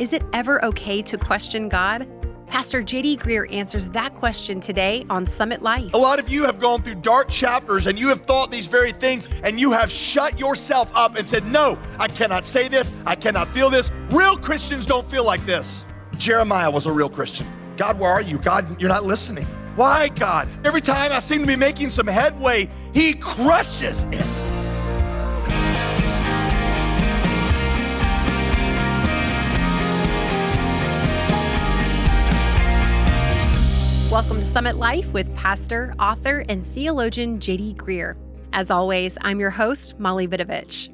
Is it ever okay to question God? Pastor JD Greear answers that question today on Summit Life. A lot of you have gone through dark chapters and you have thought these very things and you have shut yourself up and said, No, I cannot say this. I cannot feel this. Real Christians don't feel like this. Jeremiah was a real Christian. God, where are you? God, you're not listening. Why, God? Every time I seem to be making some headway, He crushes it. Welcome to Summit Life with pastor, author, and theologian JD Greear. As always, I'm your host, Molly Vidovich.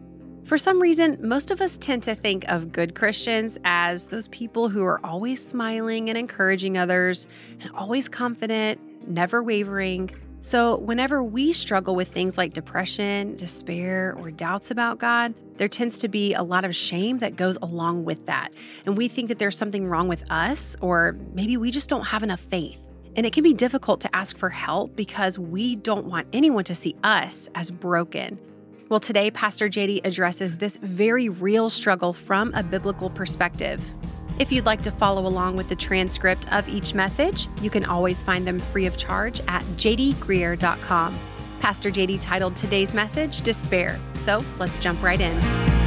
For some reason, most of us tend to think of good Christians as those people who are always smiling and encouraging others and always confident, never wavering. So, whenever we struggle with things like depression, despair, or doubts about God, there tends to be a lot of shame that goes along with that. And we think that there's something wrong with us, or maybe we just don't have enough faith. And it can be difficult to ask for help because we don't want anyone to see us as broken. Well, today, Pastor JD addresses this very real struggle from a biblical perspective. If you'd like to follow along with the transcript of each message, you can always find them free of charge at jdgreear.com. Pastor JD titled today's message Despair. So let's jump right in.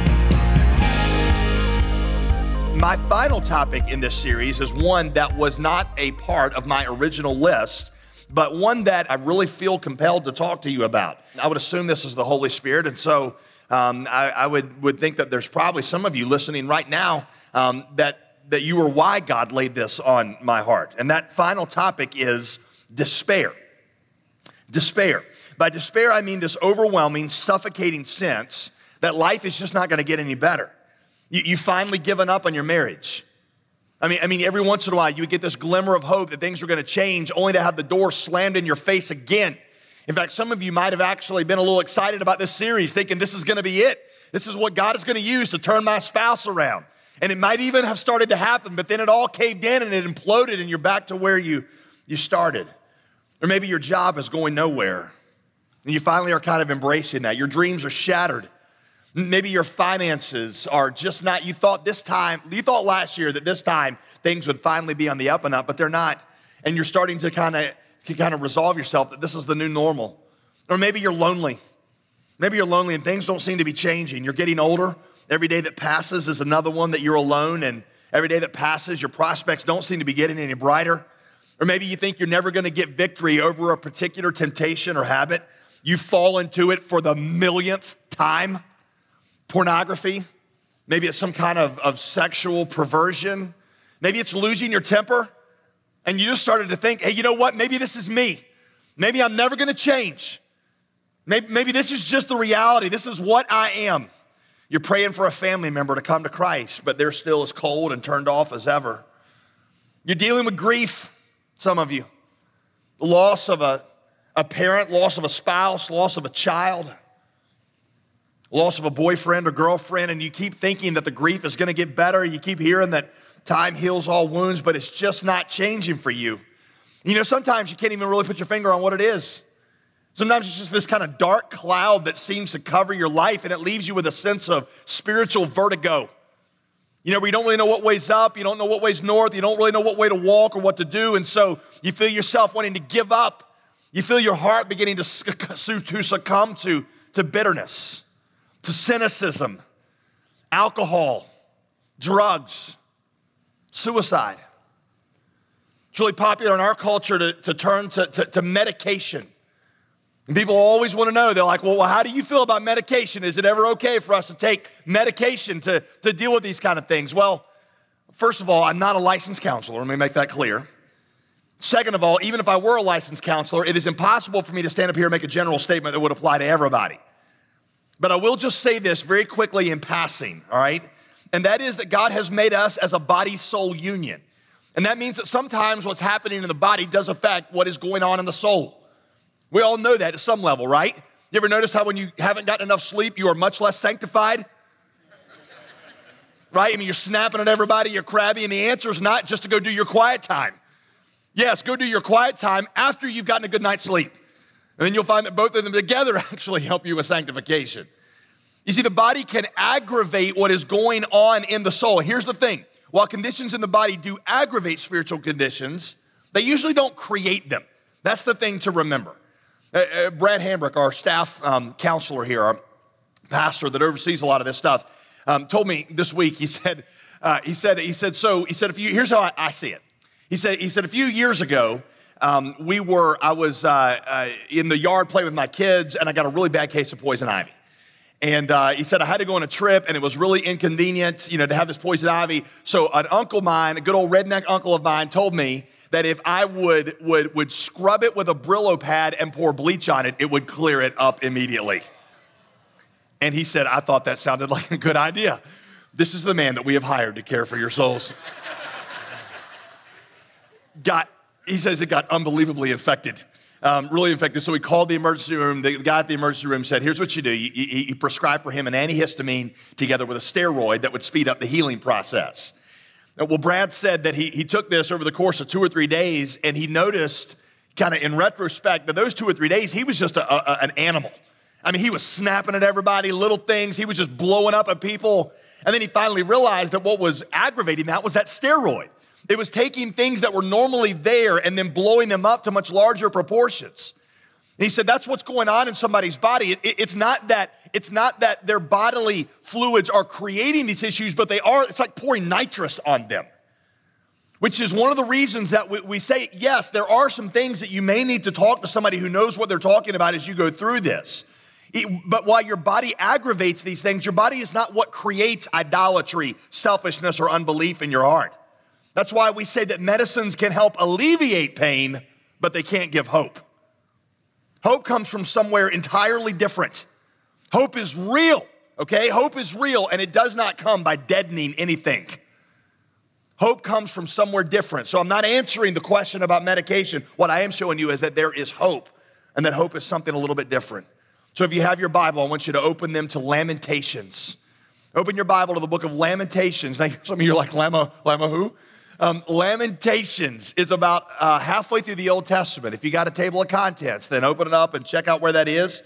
My final topic in this series is one that was not a part of my original list, but one that I really feel compelled to talk to you about. I would assume this is the Holy Spirit, and so um, I, I, would, would think that there's probably some of you listening right now um, that, that you are why God laid this on my heart. And that final topic is despair. Despair. By despair, I mean this overwhelming, suffocating sense that life is just not going to get any better. You, you finally given up on your marriage. I mean, I mean, every once in a while you would get this glimmer of hope that things were going to change, only to have the door slammed in your face again. In fact, some of you might have actually been a little excited about this series, thinking this is going to be it. This is what God is going to use to turn my spouse around. And it might even have started to happen, but then it all caved in and it imploded, and you're back to where you, you started. Or maybe your job is going nowhere, and you finally are kind of embracing that. Your dreams are shattered. Maybe your finances are just not, you thought this time, you thought last year that this time things would finally be on the up and up, but they're not. And you're starting to kind of kind of resolve yourself that this is the new normal. Or maybe you're lonely. Maybe you're lonely and things don't seem to be changing. You're getting older. Every day that passes is another one that you're alone, and every day that passes, your prospects don't seem to be getting any brighter. Or maybe you think you're never going to get victory over a particular temptation or habit. You fall into it for the millionth time pornography. Maybe it's some kind of, of sexual perversion. Maybe it's losing your temper. And you just started to think, hey, you know what? Maybe this is me. Maybe I'm never going to change. Maybe, maybe this is just the reality. This is what I am. You're praying for a family member to come to Christ, but they're still as cold and turned off as ever. You're dealing with grief, some of you. The loss of a, a parent, loss of a spouse, loss of a child loss of a boyfriend or girlfriend, and you keep thinking that the grief is going to get better. You keep hearing that time heals all wounds, but it's just not changing for you. You know, sometimes you can't even really put your finger on what it is. Sometimes it's just this kind of dark cloud that seems to cover your life, and it leaves you with a sense of spiritual vertigo. You know, you don't really know what way's up, you don't know what way's north, you don't really know what way to walk or what to do, and so you feel yourself wanting to give up. You feel your heart beginning to, to succumb to, to bitterness to cynicism, alcohol, drugs, suicide. It's really popular in our culture to, to turn to, to, to medication. And people always want to know, they're like, well, how do you feel about medication? Is it ever okay for us to take medication to, to deal with these kind of things? Well, first of all, I'm not a licensed counselor. Let me make that clear. Second of all, even if I were a licensed counselor, it is impossible for me to stand up here and make a general statement that would apply to everybody. But I will just say this very quickly in passing, all right? And that is that God has made us as a body soul union. And that means that sometimes what's happening in the body does affect what is going on in the soul. We all know that at some level, right? You ever notice how when you haven't gotten enough sleep, you are much less sanctified? Right? I mean, you're snapping at everybody, you're crabby, and the answer is not just to go do your quiet time. Yes, go do your quiet time after you've gotten a good night's sleep. And then you'll find that both of them together actually help you with sanctification. You see, the body can aggravate what is going on in the soul. Here's the thing while conditions in the body do aggravate spiritual conditions, they usually don't create them. That's the thing to remember. Uh, uh, Brad Hambrick, our staff um, counselor here, our pastor that oversees a lot of this stuff, um, told me this week. He said, uh, he said, he said, so he said, if you, here's how I, I see it. He said, he said, a few years ago, um, we were, I was uh, uh, in the yard playing with my kids, and I got a really bad case of poison ivy. And uh, he said I had to go on a trip, and it was really inconvenient, you know, to have this poison ivy. So an uncle mine, a good old redneck uncle of mine, told me that if I would would would scrub it with a Brillo pad and pour bleach on it, it would clear it up immediately. And he said, I thought that sounded like a good idea. This is the man that we have hired to care for your souls. got, he says it got unbelievably infected um, really infected. So we called the emergency room. The guy at the emergency room said, Here's what you do. You, prescribed for him an antihistamine together with a steroid that would speed up the healing process. Well, Brad said that he, he took this over the course of two or three days and he noticed, kind of in retrospect, that those two or three days, he was just a, a, an animal. I mean, he was snapping at everybody, little things. He was just blowing up at people. And then he finally realized that what was aggravating that was that steroid. It was taking things that were normally there and then blowing them up to much larger proportions. And he said that's what's going on in somebody's body. It, it, it's not that it's not that their bodily fluids are creating these issues, but they are. It's like pouring nitrous on them, which is one of the reasons that we, we say yes. There are some things that you may need to talk to somebody who knows what they're talking about as you go through this. It, but while your body aggravates these things, your body is not what creates idolatry, selfishness, or unbelief in your heart. That's why we say that medicines can help alleviate pain, but they can't give hope. Hope comes from somewhere entirely different. Hope is real, okay? Hope is real, and it does not come by deadening anything. Hope comes from somewhere different. So I'm not answering the question about medication. What I am showing you is that there is hope, and that hope is something a little bit different. So if you have your Bible, I want you to open them to Lamentations. Open your Bible to the book of Lamentations. Now, some of you are like, Lama, Lama who? Um, Lamentations is about uh, halfway through the Old Testament. If you got a table of contents, then open it up and check out where that is.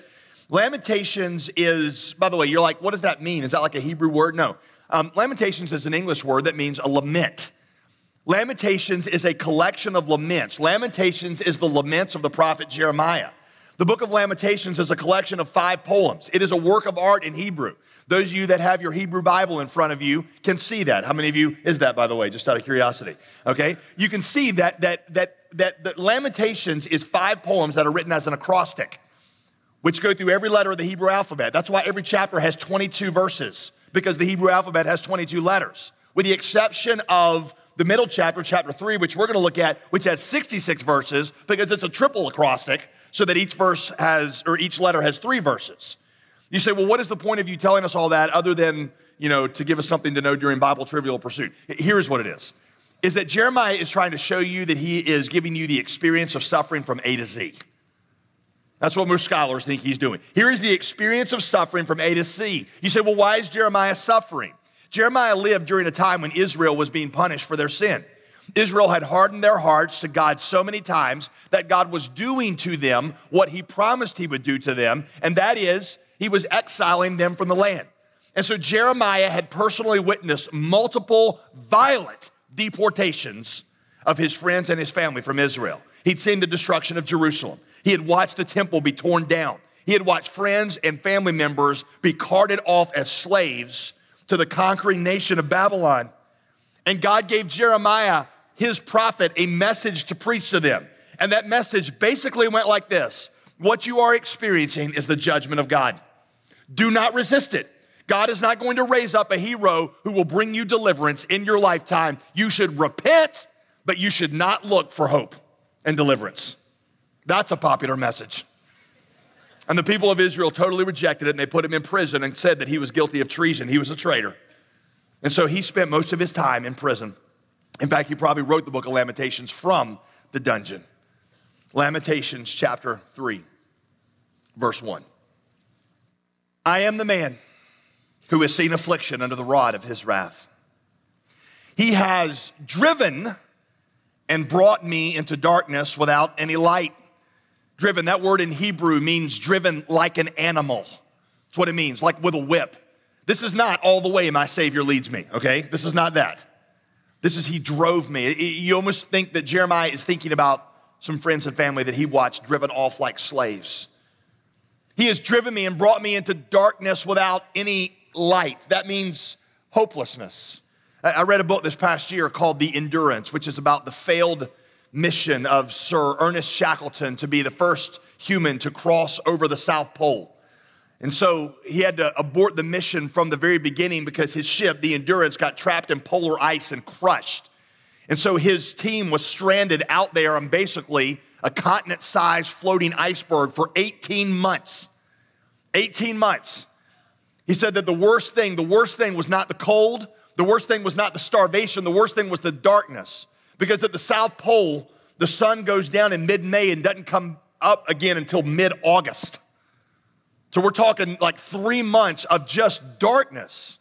Lamentations is, by the way, you're like, what does that mean? Is that like a Hebrew word? No. Um, Lamentations is an English word that means a lament. Lamentations is a collection of laments. Lamentations is the laments of the prophet Jeremiah. The book of Lamentations is a collection of five poems. It is a work of art in Hebrew. Those of you that have your Hebrew Bible in front of you can see that. How many of you is that, by the way, just out of curiosity? Okay, you can see that that that that, that Lamentations is five poems that are written as an acrostic, which go through every letter of the Hebrew alphabet. That's why every chapter has 22 verses because the Hebrew alphabet has 22 letters, with the exception of the middle chapter, chapter three, which we're going to look at, which has 66 verses because it's a triple acrostic, so that each verse has or each letter has three verses. You say, well, what is the point of you telling us all that other than, you know, to give us something to know during Bible trivial pursuit? Here's what it is. Is that Jeremiah is trying to show you that he is giving you the experience of suffering from A to Z. That's what most scholars think he's doing. Here is the experience of suffering from A to C. You say, well, why is Jeremiah suffering? Jeremiah lived during a time when Israel was being punished for their sin. Israel had hardened their hearts to God so many times that God was doing to them what he promised he would do to them, and that is he was exiling them from the land. And so Jeremiah had personally witnessed multiple violent deportations of his friends and his family from Israel. He'd seen the destruction of Jerusalem. He had watched the temple be torn down. He had watched friends and family members be carted off as slaves to the conquering nation of Babylon. And God gave Jeremiah, his prophet, a message to preach to them. And that message basically went like this What you are experiencing is the judgment of God. Do not resist it. God is not going to raise up a hero who will bring you deliverance in your lifetime. You should repent, but you should not look for hope and deliverance. That's a popular message. And the people of Israel totally rejected it and they put him in prison and said that he was guilty of treason. He was a traitor. And so he spent most of his time in prison. In fact, he probably wrote the book of Lamentations from the dungeon. Lamentations chapter 3, verse 1. I am the man who has seen affliction under the rod of his wrath. He has driven and brought me into darkness without any light. Driven, that word in Hebrew means driven like an animal. That's what it means, like with a whip. This is not all the way my Savior leads me, okay? This is not that. This is, he drove me. You almost think that Jeremiah is thinking about some friends and family that he watched driven off like slaves. He has driven me and brought me into darkness without any light. That means hopelessness. I read a book this past year called The Endurance, which is about the failed mission of Sir Ernest Shackleton to be the first human to cross over the South Pole. And so he had to abort the mission from the very beginning because his ship, the Endurance, got trapped in polar ice and crushed. And so his team was stranded out there on basically a continent sized floating iceberg for 18 months. 18 months. He said that the worst thing, the worst thing was not the cold, the worst thing was not the starvation, the worst thing was the darkness. Because at the South Pole, the sun goes down in mid May and doesn't come up again until mid August. So we're talking like three months of just darkness.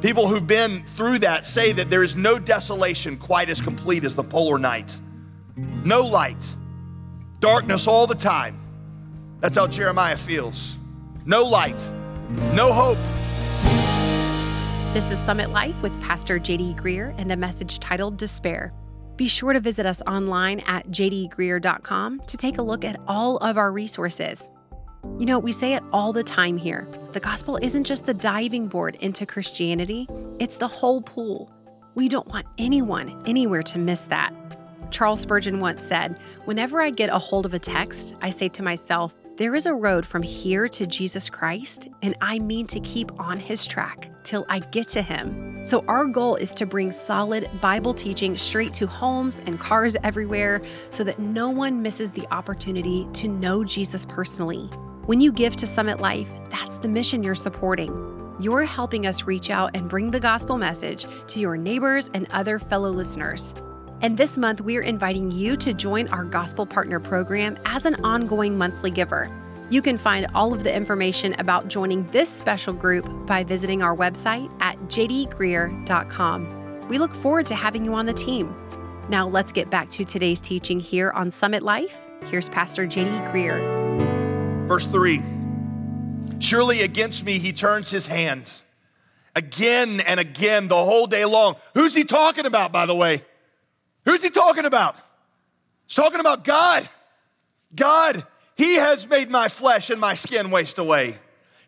People who've been through that say that there is no desolation quite as complete as the polar night. No light, darkness all the time. That's how Jeremiah feels. No light, no hope. This is Summit Life with Pastor JD Greear and a message titled Despair. Be sure to visit us online at jdgreear.com to take a look at all of our resources. You know, we say it all the time here. The gospel isn't just the diving board into Christianity, it's the whole pool. We don't want anyone anywhere to miss that. Charles Spurgeon once said, Whenever I get a hold of a text, I say to myself, there is a road from here to Jesus Christ, and I mean to keep on his track till I get to him. So, our goal is to bring solid Bible teaching straight to homes and cars everywhere so that no one misses the opportunity to know Jesus personally. When you give to Summit Life, that's the mission you're supporting. You're helping us reach out and bring the gospel message to your neighbors and other fellow listeners. And this month, we're inviting you to join our Gospel Partner Program as an ongoing monthly giver. You can find all of the information about joining this special group by visiting our website at jdgreear.com. We look forward to having you on the team. Now, let's get back to today's teaching here on Summit Life. Here's Pastor JD Greear. Verse 3 Surely against me he turns his hand again and again the whole day long. Who's he talking about, by the way? Who's he talking about? He's talking about God. God, he has made my flesh and my skin waste away.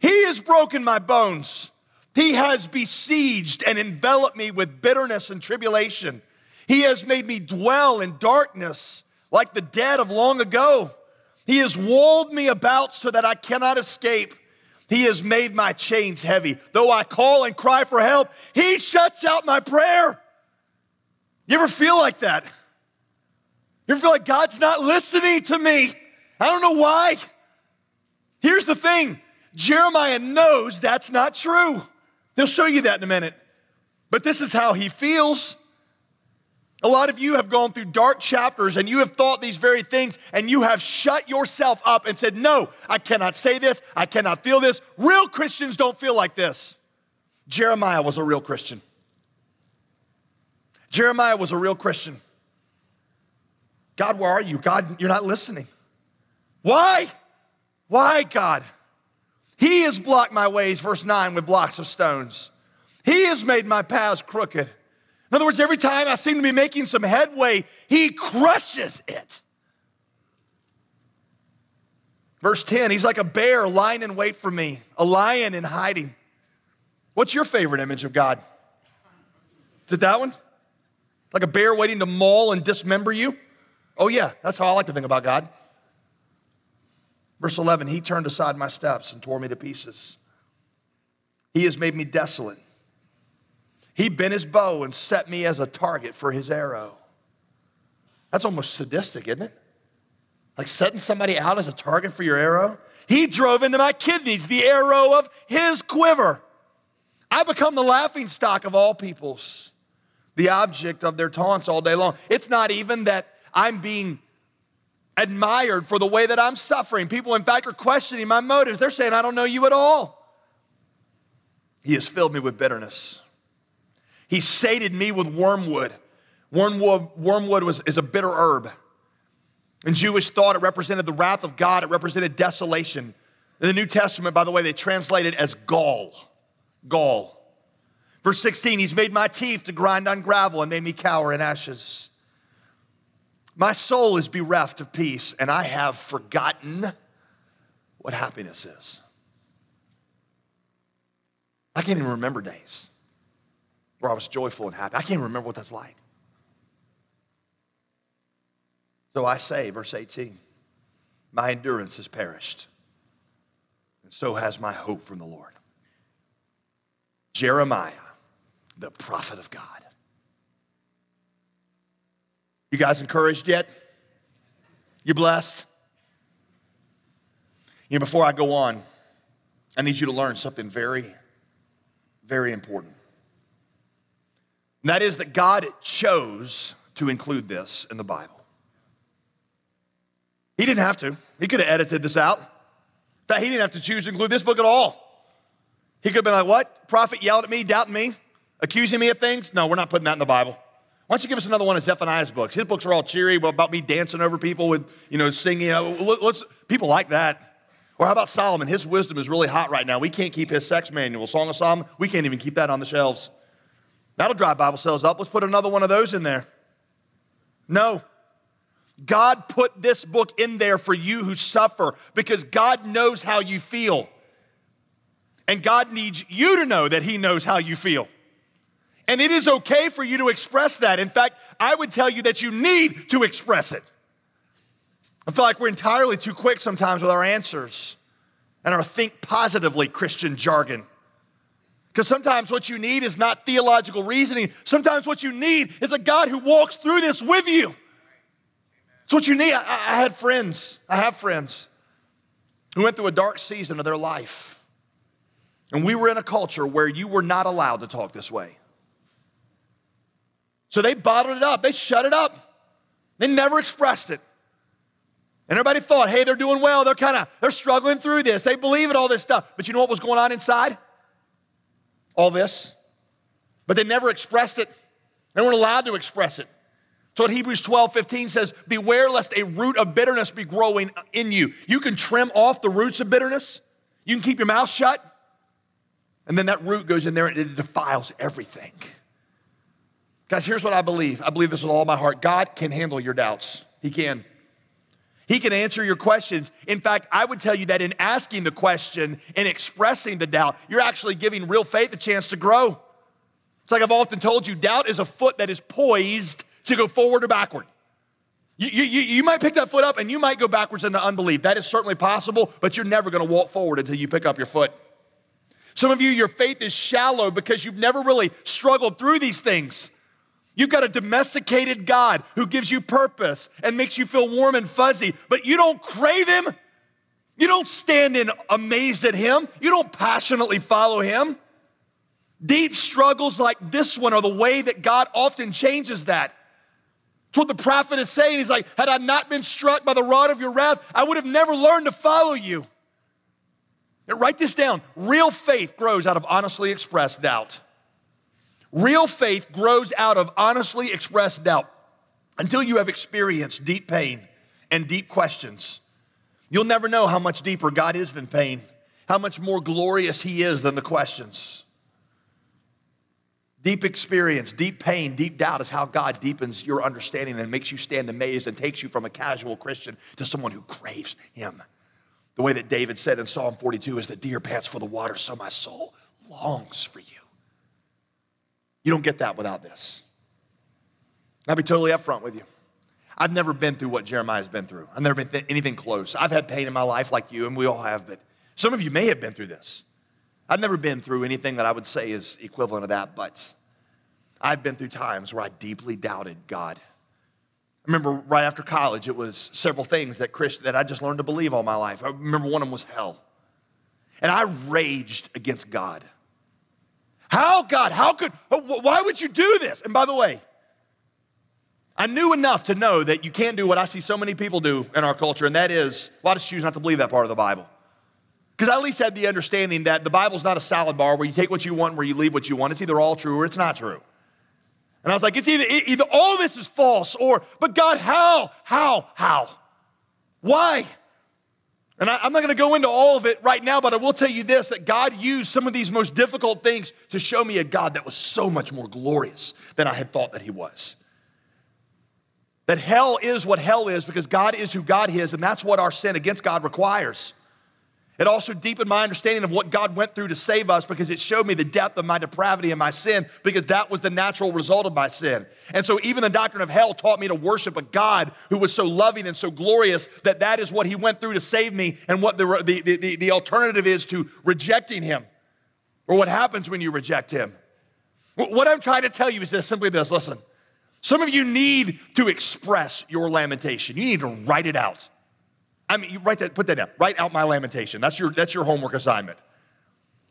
He has broken my bones. He has besieged and enveloped me with bitterness and tribulation. He has made me dwell in darkness like the dead of long ago. He has walled me about so that I cannot escape. He has made my chains heavy. Though I call and cry for help, He shuts out my prayer. You ever feel like that? You ever feel like God's not listening to me? I don't know why. Here's the thing Jeremiah knows that's not true. They'll show you that in a minute. But this is how he feels. A lot of you have gone through dark chapters and you have thought these very things and you have shut yourself up and said, No, I cannot say this. I cannot feel this. Real Christians don't feel like this. Jeremiah was a real Christian. Jeremiah was a real Christian. God, where are you? God, you're not listening. Why? Why, God? He has blocked my ways, verse 9, with blocks of stones. He has made my paths crooked. In other words, every time I seem to be making some headway, he crushes it. Verse 10, he's like a bear lying in wait for me, a lion in hiding. What's your favorite image of God? Is it that one? Like a bear waiting to maul and dismember you? Oh, yeah, that's how I like to think about God. Verse 11, he turned aside my steps and tore me to pieces. He has made me desolate. He bent his bow and set me as a target for his arrow. That's almost sadistic, isn't it? Like setting somebody out as a target for your arrow. He drove into my kidneys the arrow of his quiver. I become the laughing stock of all peoples, the object of their taunts all day long. It's not even that I'm being admired for the way that I'm suffering. People, in fact, are questioning my motives. They're saying, I don't know you at all. He has filled me with bitterness. He sated me with wormwood. Wormwood, wormwood was, is a bitter herb. In Jewish thought, it represented the wrath of God, it represented desolation. In the New Testament, by the way, they translate it as gall. Gall. Verse 16, he's made my teeth to grind on gravel and made me cower in ashes. My soul is bereft of peace, and I have forgotten what happiness is. I can't even remember days where I was joyful and happy. I can't even remember what that's like. So I say, verse 18, my endurance has perished, and so has my hope from the Lord. Jeremiah, the prophet of God. You guys encouraged yet? You blessed? You know, before I go on, I need you to learn something very, very important. And that is that God chose to include this in the Bible. He didn't have to. He could have edited this out. In fact, he didn't have to choose to include this book at all. He could have been like, What? Prophet yelled at me, doubting me, accusing me of things? No, we're not putting that in the Bible. Why don't you give us another one of Zephaniah's books? His books are all cheery about me dancing over people with, you know, singing. Let's, people like that. Or how about Solomon? His wisdom is really hot right now. We can't keep his sex manual, Song of Solomon. We can't even keep that on the shelves. That'll drive Bible sales up. Let's put another one of those in there. No. God put this book in there for you who suffer because God knows how you feel. And God needs you to know that He knows how you feel. And it is okay for you to express that. In fact, I would tell you that you need to express it. I feel like we're entirely too quick sometimes with our answers and our think positively Christian jargon. Because sometimes what you need is not theological reasoning. Sometimes what you need is a God who walks through this with you. It's what you need. I, I had friends, I have friends who went through a dark season of their life. And we were in a culture where you were not allowed to talk this way. So they bottled it up, they shut it up. They never expressed it. And everybody thought, hey, they're doing well. They're kind of, they're struggling through this. They believe in all this stuff. But you know what was going on inside? All this. But they never expressed it. They weren't allowed to express it. So what Hebrews 12, 15 says, beware lest a root of bitterness be growing in you. You can trim off the roots of bitterness. You can keep your mouth shut. And then that root goes in there and it defiles everything. Guys, here's what I believe. I believe this with all my heart. God can handle your doubts. He can. He can answer your questions. In fact, I would tell you that in asking the question and expressing the doubt, you're actually giving real faith a chance to grow. It's like I've often told you doubt is a foot that is poised to go forward or backward. You, you, you might pick that foot up and you might go backwards into unbelief. That is certainly possible, but you're never going to walk forward until you pick up your foot. Some of you, your faith is shallow because you've never really struggled through these things. You've got a domesticated God who gives you purpose and makes you feel warm and fuzzy, but you don't crave Him. You don't stand in amazed at Him. You don't passionately follow Him. Deep struggles like this one are the way that God often changes that. It's what the prophet is saying. He's like, had I not been struck by the rod of your wrath, I would have never learned to follow you. Now, write this down. Real faith grows out of honestly expressed doubt. Real faith grows out of honestly expressed doubt. Until you have experienced deep pain and deep questions, you'll never know how much deeper God is than pain, how much more glorious He is than the questions. Deep experience, deep pain, deep doubt is how God deepens your understanding and makes you stand amazed and takes you from a casual Christian to someone who craves Him. The way that David said in Psalm 42 is the deer pants for the water, so my soul longs for you. You don't get that without this. I'll be totally upfront with you. I've never been through what Jeremiah's been through. I've never been th- anything close. I've had pain in my life like you, and we all have, but some of you may have been through this. I've never been through anything that I would say is equivalent to that, but I've been through times where I deeply doubted God. I remember right after college, it was several things that Chris, that I just learned to believe all my life. I remember one of them was hell. And I raged against God. How, God? How could, oh, why would you do this? And by the way, I knew enough to know that you can't do what I see so many people do in our culture, and that is, I just choose not to believe that part of the Bible. Because I at least had the understanding that the Bible's not a salad bar where you take what you want, where you leave what you want. It's either all true or it's not true. And I was like, it's either, either all this is false or, but God, how? How? How? Why? And I, am not going to go into all of it right now, but I will tell you this that God used some of these most difficult things to show me a God that was so much more glorious than I had thought that He was. That hell is what hell is because God is who God is, and that's what our sin against God requires. It also deepened my understanding of what God went through to save us because it showed me the depth of my depravity and my sin because that was the natural result of my sin. And so even the doctrine of hell taught me to worship a God who was so loving and so glorious that that is what he went through to save me and what the, the, the, the alternative is to rejecting him or what happens when you reject him. What I'm trying to tell you is this simply this listen, some of you need to express your lamentation, you need to write it out. I mean, write that, put that down. Write out my lamentation. That's your, that's your homework assignment.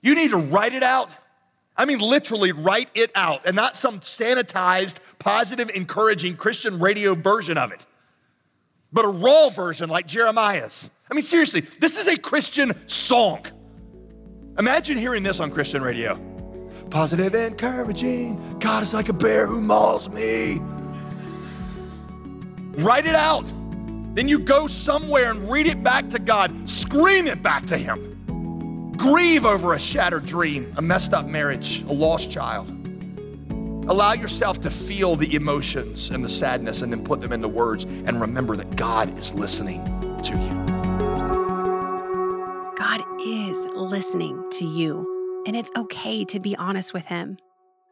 You need to write it out. I mean, literally write it out and not some sanitized, positive, encouraging Christian radio version of it, but a raw version like Jeremiah's. I mean, seriously, this is a Christian song. Imagine hearing this on Christian radio. Positive, encouraging. God is like a bear who mauls me. Write it out. Then you go somewhere and read it back to God, scream it back to Him. Grieve over a shattered dream, a messed up marriage, a lost child. Allow yourself to feel the emotions and the sadness and then put them into words and remember that God is listening to you. God is listening to you, and it's okay to be honest with Him.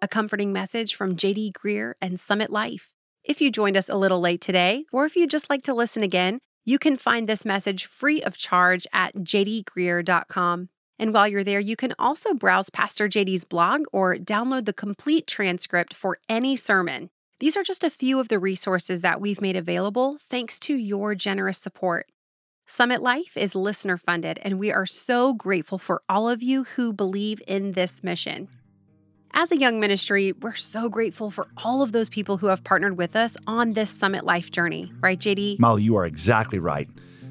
A comforting message from JD Greear and Summit Life. If you joined us a little late today, or if you'd just like to listen again, you can find this message free of charge at jdgreear.com. And while you're there, you can also browse Pastor JD's blog or download the complete transcript for any sermon. These are just a few of the resources that we've made available thanks to your generous support. Summit Life is listener funded, and we are so grateful for all of you who believe in this mission. As a young ministry, we're so grateful for all of those people who have partnered with us on this Summit Life journey, right, JD? Molly, you are exactly right.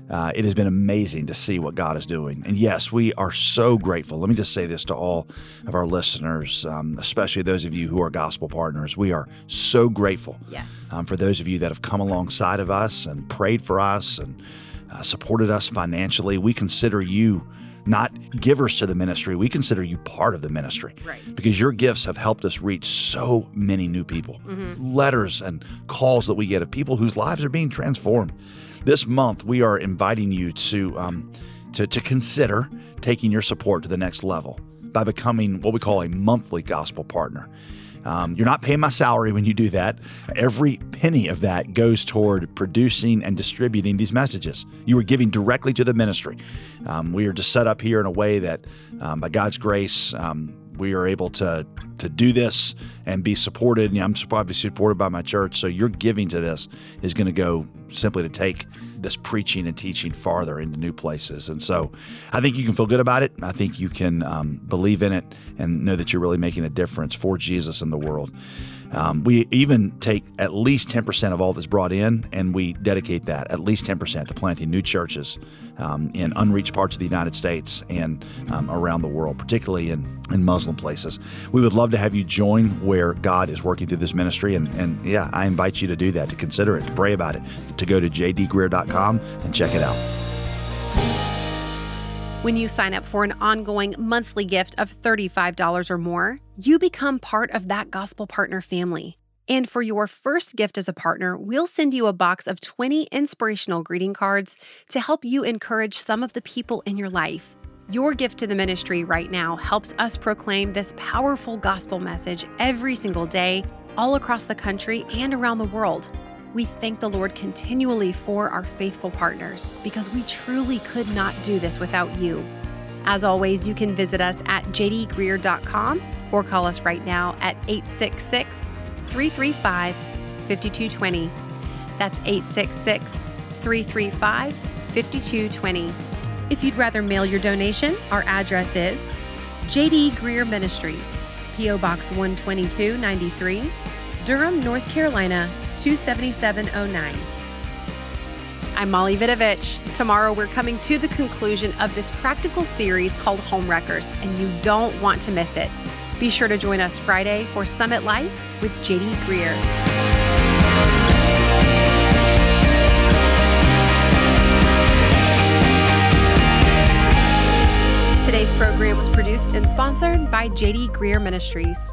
Uh, it has been amazing to see what God is doing. And yes, we are so grateful. Let me just say this to all of our listeners, um, especially those of you who are gospel partners. We are so grateful yes. um, for those of you that have come alongside of us and prayed for us and uh, supported us financially. We consider you not givers to the ministry. We consider you part of the ministry right. because your gifts have helped us reach so many new people. Mm-hmm. Letters and calls that we get of people whose lives are being transformed. This month, we are inviting you to, um, to, to consider taking your support to the next level by becoming what we call a monthly gospel partner. Um, you're not paying my salary when you do that. Every penny of that goes toward producing and distributing these messages. You are giving directly to the ministry. Um, we are just set up here in a way that, um, by God's grace, um, we are able to to do this and be supported. And I'm obviously supported by my church, so your giving to this is going to go simply to take this preaching and teaching farther into new places. And so, I think you can feel good about it. I think you can um, believe in it and know that you're really making a difference for Jesus in the world. Um, we even take at least 10% of all that's brought in and we dedicate that, at least 10%, to planting new churches um, in unreached parts of the United States and um, around the world, particularly in, in Muslim places. We would love to have you join where God is working through this ministry. And, and yeah, I invite you to do that, to consider it, to pray about it, to go to jdgreear.com and check it out. When you sign up for an ongoing monthly gift of $35 or more, you become part of that gospel partner family. And for your first gift as a partner, we'll send you a box of 20 inspirational greeting cards to help you encourage some of the people in your life. Your gift to the ministry right now helps us proclaim this powerful gospel message every single day, all across the country and around the world. We thank the Lord continually for our faithful partners because we truly could not do this without you. As always, you can visit us at jdgreear.com or call us right now at 866 335 5220. That's 866 335 5220. If you'd rather mail your donation, our address is JD Greear Ministries, P.O. Box 12293, Durham, North Carolina 27709. I'm Molly Vidovich. Tomorrow we're coming to the conclusion of this practical series called Home Wreckers, and you don't want to miss it. Be sure to join us Friday for Summit Life with JD Greear. Today's program was produced and sponsored by JD Greear Ministries.